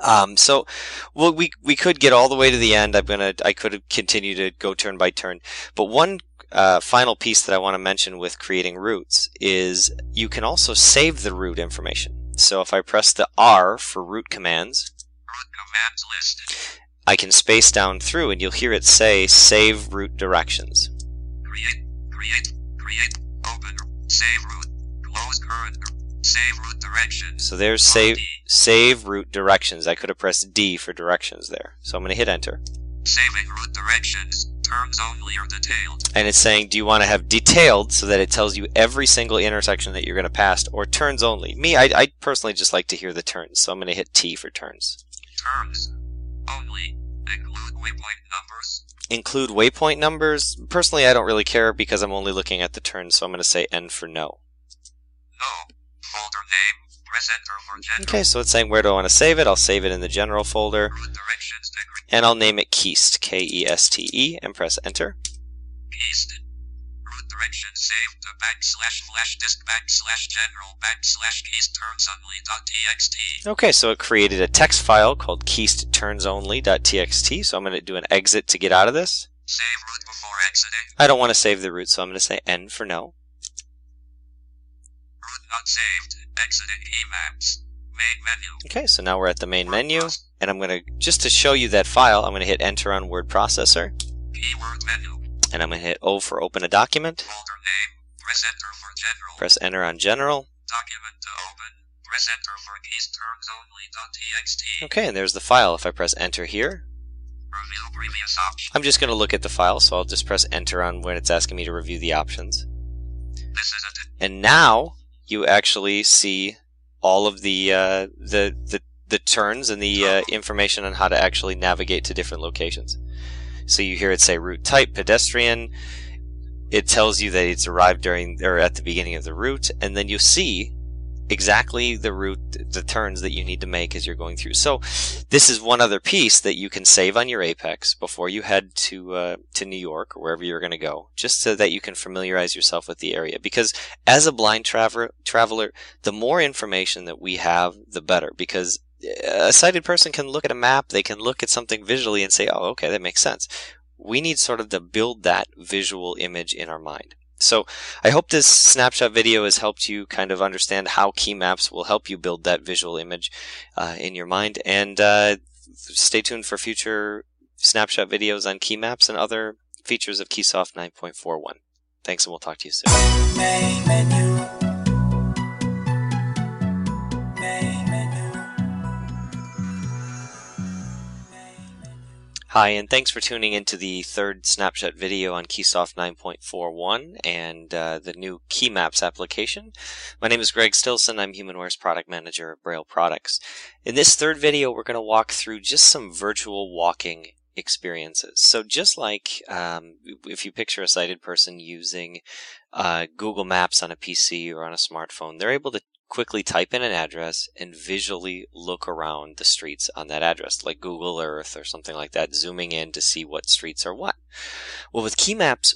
Um, so, well, we we could get all the way to the end. I'm gonna I could continue to go turn by turn, but one uh, final piece that I want to mention with creating routes is you can also save the route information. So if I press the R for route commands, Route commands list. I can space down through and you'll hear it say save route directions. Create, create, create, open, save route, close current, save route directions. So there's save save route directions. I could have pressed D for directions there. So I'm going to hit enter. Saving route directions, terms only or detailed. And it's saying, do you want to have detailed so that it tells you every single intersection that you're going to pass or turns only? Me, I, I personally just like to hear the turns. So I'm going to hit T for turns. Terms only include waypoint numbers. Include waypoint numbers. Personally, I don't really care because I'm only looking at the turns. So I'm going to say N for no. No. Folder name, press for general. Okay, so it's saying where do I want to save it? I'll save it in the general folder. Route directions degree. And I'll name it Keste, K E S T E, and press enter. East. Route directions saved to backslash flash disk backslash general backslash keys turns only dot txt. Okay, so it created a text file called keystturnsonly.txt. So I'm going to do an exit to get out of this. Save route before exiting. I don't want to save the route, so I'm going to say N for no. Route not saved. Exiting KeyMaps. Main menu. Okay, so now we're at the main menu, and I'm going to, just to show you that file, I'm going to hit enter on word processor, Keyword menu. And I'm going to hit O for open a document, Folder name. Press enter for general. press enter on general. Document to open. Press enter for keys turns only dot txt. Okay, and there's the file. If I press enter here, Review previous option. I'm just going to look at the file, so I'll just press enter on when it's asking me to review the options. This is it. and now you actually see all of the uh, the, the the turns and the uh, information on how to actually navigate to different locations. So you hear it say route type pedestrian. It tells you that it's arrived during or at the beginning of the route, and then you see exactly the route, the turns that you need to make as you're going through. So, this is one other piece that you can save on your Apex before you head to uh, to New York or wherever you're going to go, just so that you can familiarize yourself with the area. Because as a blind traveler, traveler, the more information that we have, the better. Because a sighted person can look at a map, they can look at something visually and say, "Oh, okay, that makes sense." We need sort of to build that visual image in our mind. So I hope this snapshot video has helped you kind of understand how KeyMaps will help you build that visual image uh, in your mind. And uh, stay tuned for future snapshot videos on KeyMaps and other features of Keysoft 9.41. Thanks, and we'll talk to you soon. Hi, and thanks for tuning into the third snapshot video on Keysoft 9.41 and uh, the new KeyMaps application. My name is Greg Stilson. I'm HumanWare's product manager at Braille Products. In this third video, we're going to walk through just some virtual walking experiences. So just like um, if you picture a sighted person using uh, Google Maps on a PC or on a smartphone, they're able to quickly type in an address and visually look around the streets on that address, like Google Earth or something like that, zooming in to see what streets are what. Well, with KeyMaps,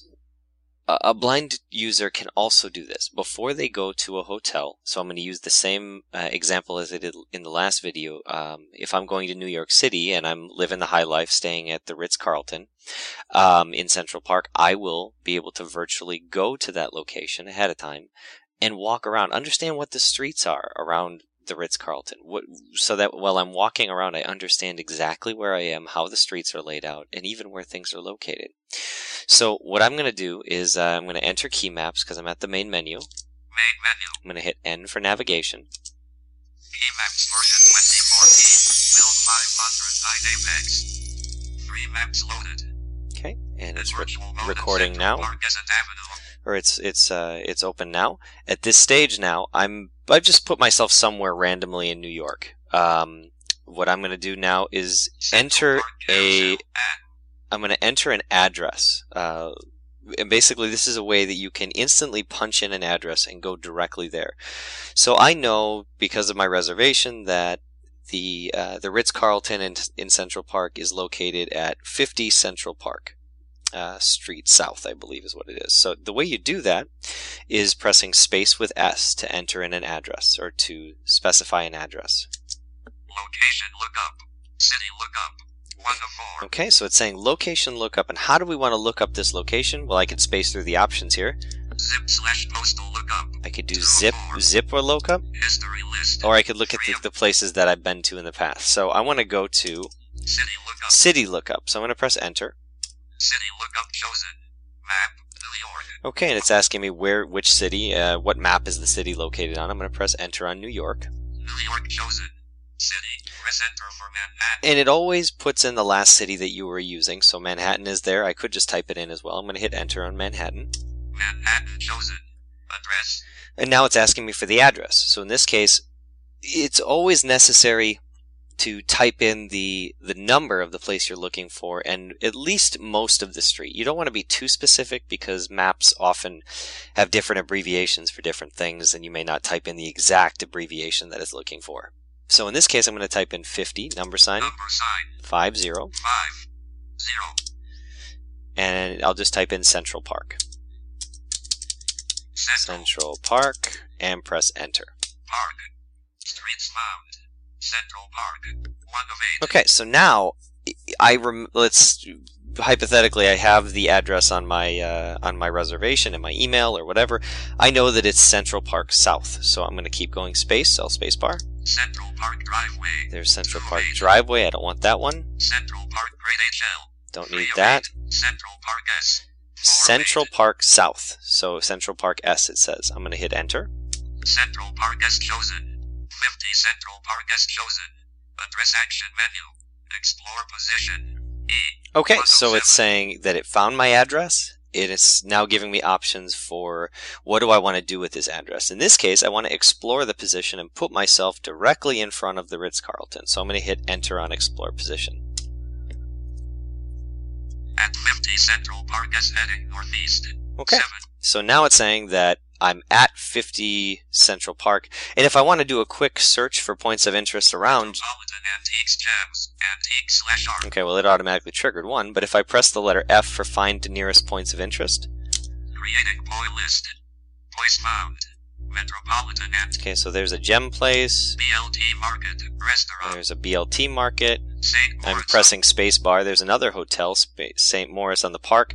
a blind user can also do this before they go to a hotel. So I'm going to use the same uh, example as I did in the last video. Um, if I'm going to New York City and I'm living the high life, staying at the Ritz Carlton um, in Central Park, I will be able to virtually go to that location ahead of time and walk around, understand what the streets are around the Ritz Carlton, what, so that while I'm walking around, I understand exactly where I am, how the streets are laid out, and even where things are located. So what I'm going to do is uh, I'm going to enter KeyMaps because I'm at the main menu. Main menu. I'm going to hit N for navigation. KeyMaps version 2014. Will 509 Apex. Three maps loaded. Okay, and it's re- Virtual mode in recording now. Avenue. Or it's it's uh it's open now. At this stage now, I'm I've just put myself somewhere randomly in New York. Um, what I'm going to do now is enter a I'm going to enter an address. Uh, and basically, this is a way that you can instantly punch in an address and go directly there. So I know because of my reservation that the uh, the Ritz Carlton in, in Central Park is located at 50 Central Park uh, Street South, I believe is what it is. So the way you do that is pressing space with S to enter in an address or to specify an address. Location lookup. City lookup. Four. Okay, so it's saying location lookup, and how do we want to look up this location? Well, I could space through the options here. Zip slash postal lookup. I could do zip, zip or lookup, History list. or I could look at the, the places that I've been to in the past. So I want to go to City lookup. city lookup. So I'm going to press enter. City lookup chosen. Map. New York. Okay, and it's asking me where, which city, uh, what map is the city located on. I'm going to press enter on New York. New York chosen. City. Press enter for Manhattan. And it always puts in the last city that you were using. So Manhattan is there. I could just type it in as well. I'm going to hit enter on Manhattan. Manhattan chosen. Address. And now it's asking me for the address. So in this case, it's always necessary to type in the the number of the place you're looking for and at least most of the street. You don't want to be too specific because maps often have different abbreviations for different things and you may not type in the exact abbreviation that it's looking for. So in this case I'm going to type in 50 number sign Number sign. 50 Five. Zero. and I'll just type in Central Park. Central. Central Park and press enter. Park. Streets found. Central Park. One of eight. Okay, so now I rem- let's hypothetically I have the address on my uh, on my reservation in my email or whatever. I know that it's Central Park South, so I'm going to keep going space, L space bar. Central Park Driveway. There's Central Park. Driveway. I don't want that one. Central Park Grade HL. Don't need that. eight. Central Park S. Central. Park South. So Central Park S it says. I'm going to hit enter. Central Park S chosen. 50 Central Park S chosen. Address action menu. Explore position. E. Okay, so it's saying that it found my address. It is now giving me options for what do I want to do with this address. In this case, I want to explore the position and put myself directly in front of the Ritz Carlton. So I'm going to hit enter on explore position. At 50 Central Park S heading northeast. Okay. Seven. So now it's saying that I'm at 50 Central Park. And if I want to do a quick search for points of interest around. Antiques Gems. Antique slash art. Okay, well, it automatically triggered one, but if I press the letter F for find the nearest points of interest. Creating poi list. POIs found. Metropolitan. Okay, so there's a gem place. BLT Market. Restaurant. There's a BLT market. St. I'm pressing space bar. There's another hotel, St. Moritz on the park,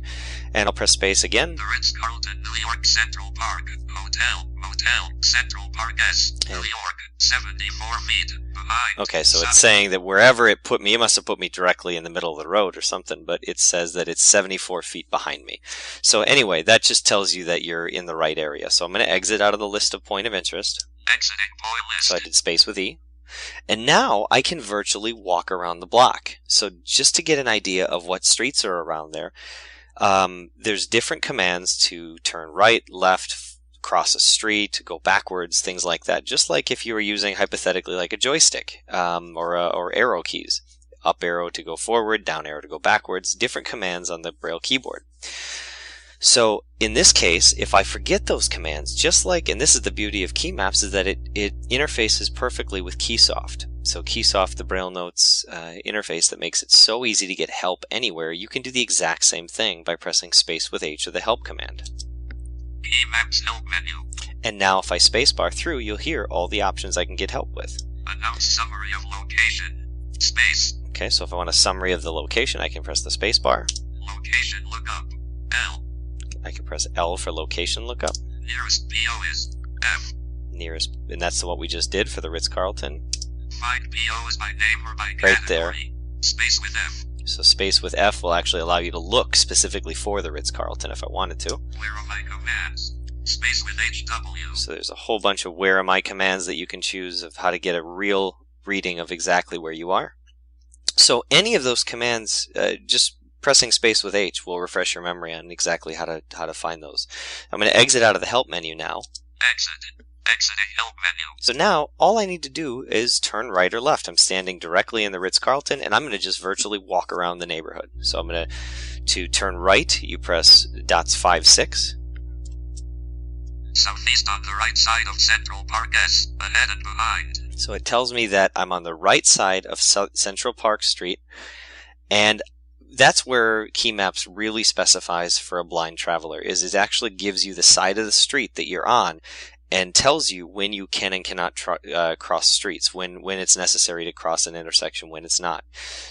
and I'll press space again. The Ritz Carlton, New York Central Park. Hotel. Motel. Central Park S. New York. 74 feet. Behind. Okay, so it's saying that wherever it put me, it must have put me directly in the middle of the road or something, but it says that it's 74 feet behind me. So anyway, that just tells you that you're in the right area. So I'm going to exit out of the list of point of interest. Exiting poi list. So I did space with E. And now I can virtually walk around the block. So just to get an idea of what streets are around there, um, there's different commands to turn right, left, cross a street, go backwards, things like that. Just like if you were using hypothetically like a joystick um, or uh, or arrow keys, up arrow to go forward, down arrow to go backwards. Different commands on the Braille keyboard. So in this case, if I forget those commands, just like, and this is the beauty of KeyMaps, is that it, it interfaces perfectly with Keysoft. So Keysoft, the BrailleNote's uh, interface that makes it so easy to get help anywhere, you can do the exact same thing by pressing space with H or the help command. KeyMaps Help menu. And now if I spacebar through, you'll hear all the options I can get help with. Announce summary of location. Space. Okay, so if I want a summary of the location, I can press the spacebar. Location lookup. L. I can press L for location lookup. Nearest POIs F. Nearest, and that's what we just did for the Ritz Carlton. Find POIs by name or by Right there. Space with F. So space with F will actually allow you to look specifically for the Ritz Carlton if I wanted to. Where are my commands? Space with HW. So there's a whole bunch of where am I commands that you can choose of how to get a real reading of exactly where you are. So any of those commands, uh, just pressing space with H will refresh your memory on exactly how to how to find those. I'm going to exit out of the help menu now. Exit. Exiting help menu. So now all I need to do is turn right or left. I'm standing directly in the Ritz Carlton and I'm going to just virtually walk around the neighborhood. So I'm going to to turn right, you press dots 5 6. Southeast on the right side of Central Park S. Ahead and behind. So it tells me that I'm on the right side of Central Park Street, and that's where KeyMaps really specifies for a blind traveler. Is it actually gives you the side of the street that you're on, and tells you when you can and cannot uh, cross streets, when when it's necessary to cross an intersection, when it's not.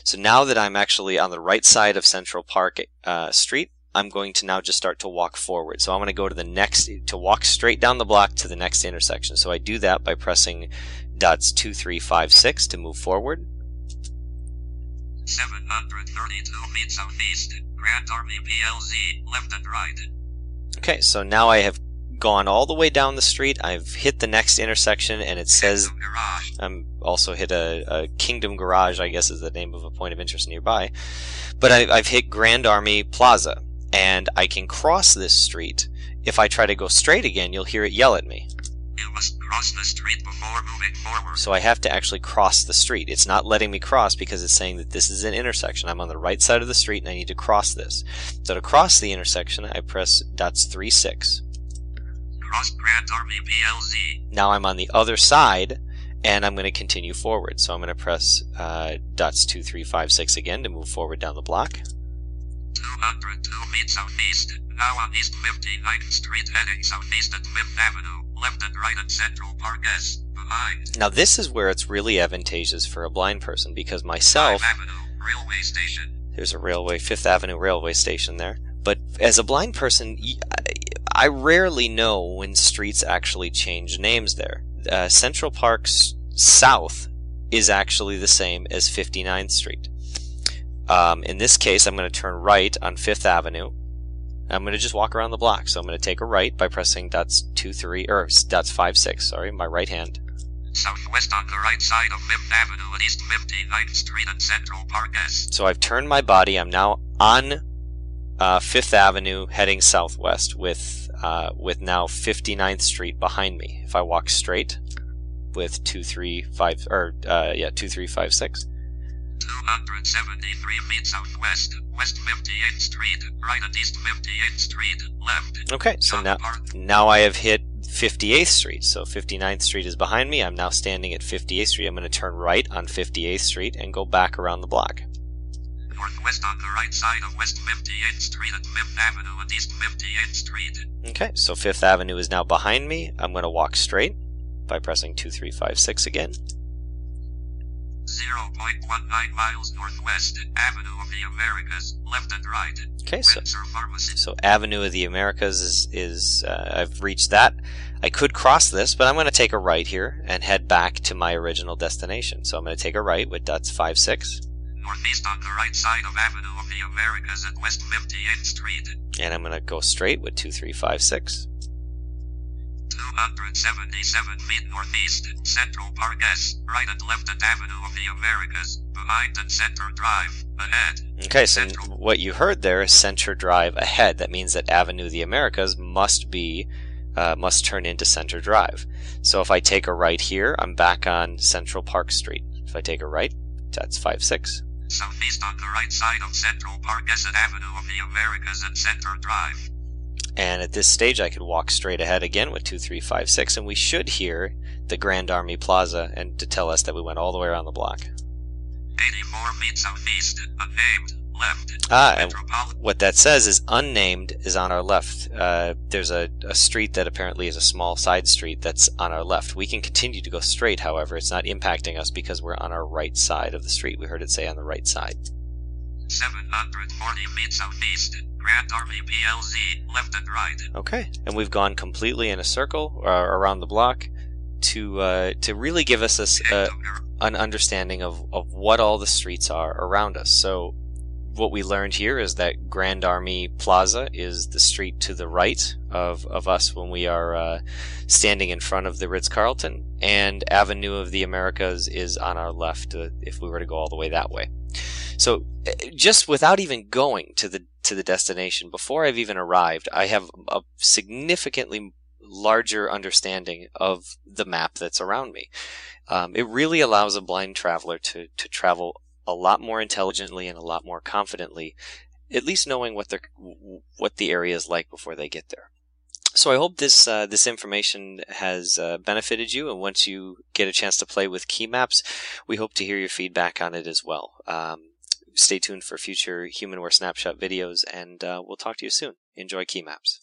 So now that I'm actually on the right side of Central Park uh, Street, I'm going to now just start to walk forward. So I'm going to go to the next, to walk straight down the block to the next intersection. So I do that by pressing dots 2, 3, 5, 6 to move forward. 732 feet southeast. Grand Army PLZ. Left and right. Okay, so now I have gone all the way down the street. I've hit the next intersection and it says I'm also hit a, a Kingdom Garage, I guess is the name of a point of interest nearby. But I, I've hit Grand Army Plaza and I can cross this street. If I try to go straight again, you'll hear it yell at me. You must cross the street before moving forward. So I have to actually cross the street. It's not letting me cross because it's saying that this is an intersection. I'm on the right side of the street and I need to cross this. So to cross the intersection, I press dots 3 6. Cross Grand Army PLZ. Now I'm on the other side and I'm going to continue forward. So I'm going to press uh, dots 2 3 5 6 again to move forward down the block. 202 feet southeast. Now on East 59th Street heading southeast at 5th Avenue. Left and right at Central Park S. Behind. Now this is where it's really advantageous for a blind person because myself Avenue. Railway station. there's a railway Fifth Avenue railway station there. But as a blind person, I rarely know when streets actually change names there. Uh, Central Park's south is actually the same as 59th Street. Um, in this case, I'm going to turn right on Fifth Avenue. I'm going to just walk around the block. So I'm going to take a right by pressing dots two three or dots five six. Sorry, my right hand. Southwest on the right side of 5th Avenue at East 59th Street and Central Park S. So I've turned my body. I'm now on uh, Fifth Avenue, heading southwest, with uh, with now 59th Street behind me. If I walk straight, with two three five or uh, yeah two three five six. 273 feet southwest, West 58th Street, right at East 58th Street, left. Okay, so now now I have hit 58th Street. So 59th Street is behind me. I'm now standing at 58th Street. I'm going to turn right on 58th Street and go back around the block. Northwest on the right side of West 58th Street at Fifth Avenue and East 58th Street. Okay, so Fifth Avenue is now behind me. I'm going to walk straight by pressing 2356 again. 0.19 miles northwest, Avenue of the Americas, left and right. Okay, so Pharmacy. so Avenue of the Americas is is uh, I've reached that. I could cross this, but I'm going to take a right here and head back to my original destination. So I'm going to take a right with that's five six, Northeast on the right side of Avenue of the Americas at West 58th Street. and I'm going to go straight with two three five six. 277 feet northeast, Central Park S, right and left at Avenue of the Americas, behind and Center Drive, ahead. Okay, so what you heard there is Center Drive ahead. That means that Avenue of the Americas must be uh, must turn into Center Drive. So if I take a right here, I'm back on Central Park Street. If I take a right, that's five six. Southeast on the right side of Central Park S at Avenue of the Americas and Center Drive. And at this stage, I could walk straight ahead again with 2356, and we should hear the Grand Army Plaza and to tell us that we went all the way around the block. 84 feet southeast, unnamed, left. Ah, what that says is unnamed is on our left. Uh, there's a, a street that apparently is a small side street that's on our left. We can continue to go straight, however, it's not impacting us because we're on our right side of the street. We heard it say on the right side. 740 feet southeast, Grand Army PLZ, left and right. Okay, and we've gone completely in a circle uh, around the block to uh, to really give us this, uh, an understanding of, of what all the streets are around us. So, what we learned here is that Grand Army Plaza is the street to the right of, of us when we are uh, standing in front of the Ritz Carlton, and Avenue of the Americas is on our left uh, if we were to go all the way that way. So, uh, just without even going to the to the destination before I've even arrived, I have a significantly larger understanding of the map that's around me. Um, it really allows a blind traveler to to travel a lot more intelligently and a lot more confidently, at least knowing what the what the area is like before they get there. So I hope this uh, this information has uh, benefited you, and once you get a chance to play with KeyMaps, we hope to hear your feedback on it as well. Um, stay tuned for future HumanWare Snapshot videos, and uh, we'll talk to you soon. Enjoy KeyMaps.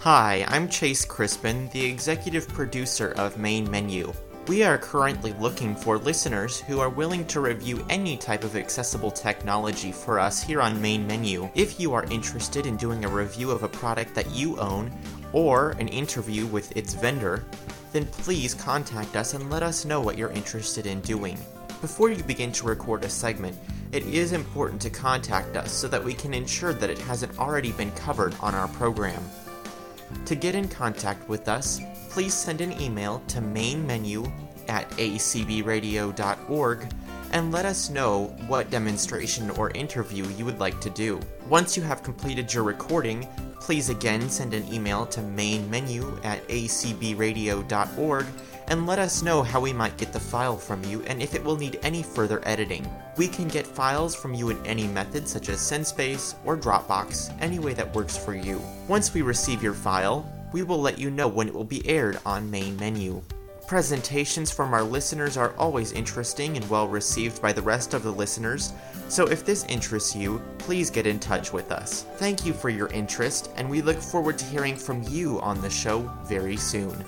Hi, I'm Chase Crispin, the executive producer of Main Menu. We are currently looking for listeners who are willing to review any type of accessible technology for us here on Main Menu. If you are interested in doing a review of a product that you own or an interview with its vendor, then please contact us and let us know what you're interested in doing. Before you begin to record a segment, it is important to contact us so that we can ensure that it hasn't already been covered on our program. To get in contact with us, please send an email to mainmenu at acbradio.org and let us know what demonstration or interview you would like to do. Once you have completed your recording, please again send an email to mainmenu at acbradio.org and let us know how we might get the file from you and if it will need any further editing. We can get files from you in any method such as SendSpace or Dropbox, any way that works for you. Once we receive your file, we will let you know when it will be aired on Main Menu. Presentations from our listeners are always interesting and well received by the rest of the listeners, so if this interests you, please get in touch with us. Thank you for your interest, and we look forward to hearing from you on the show very soon.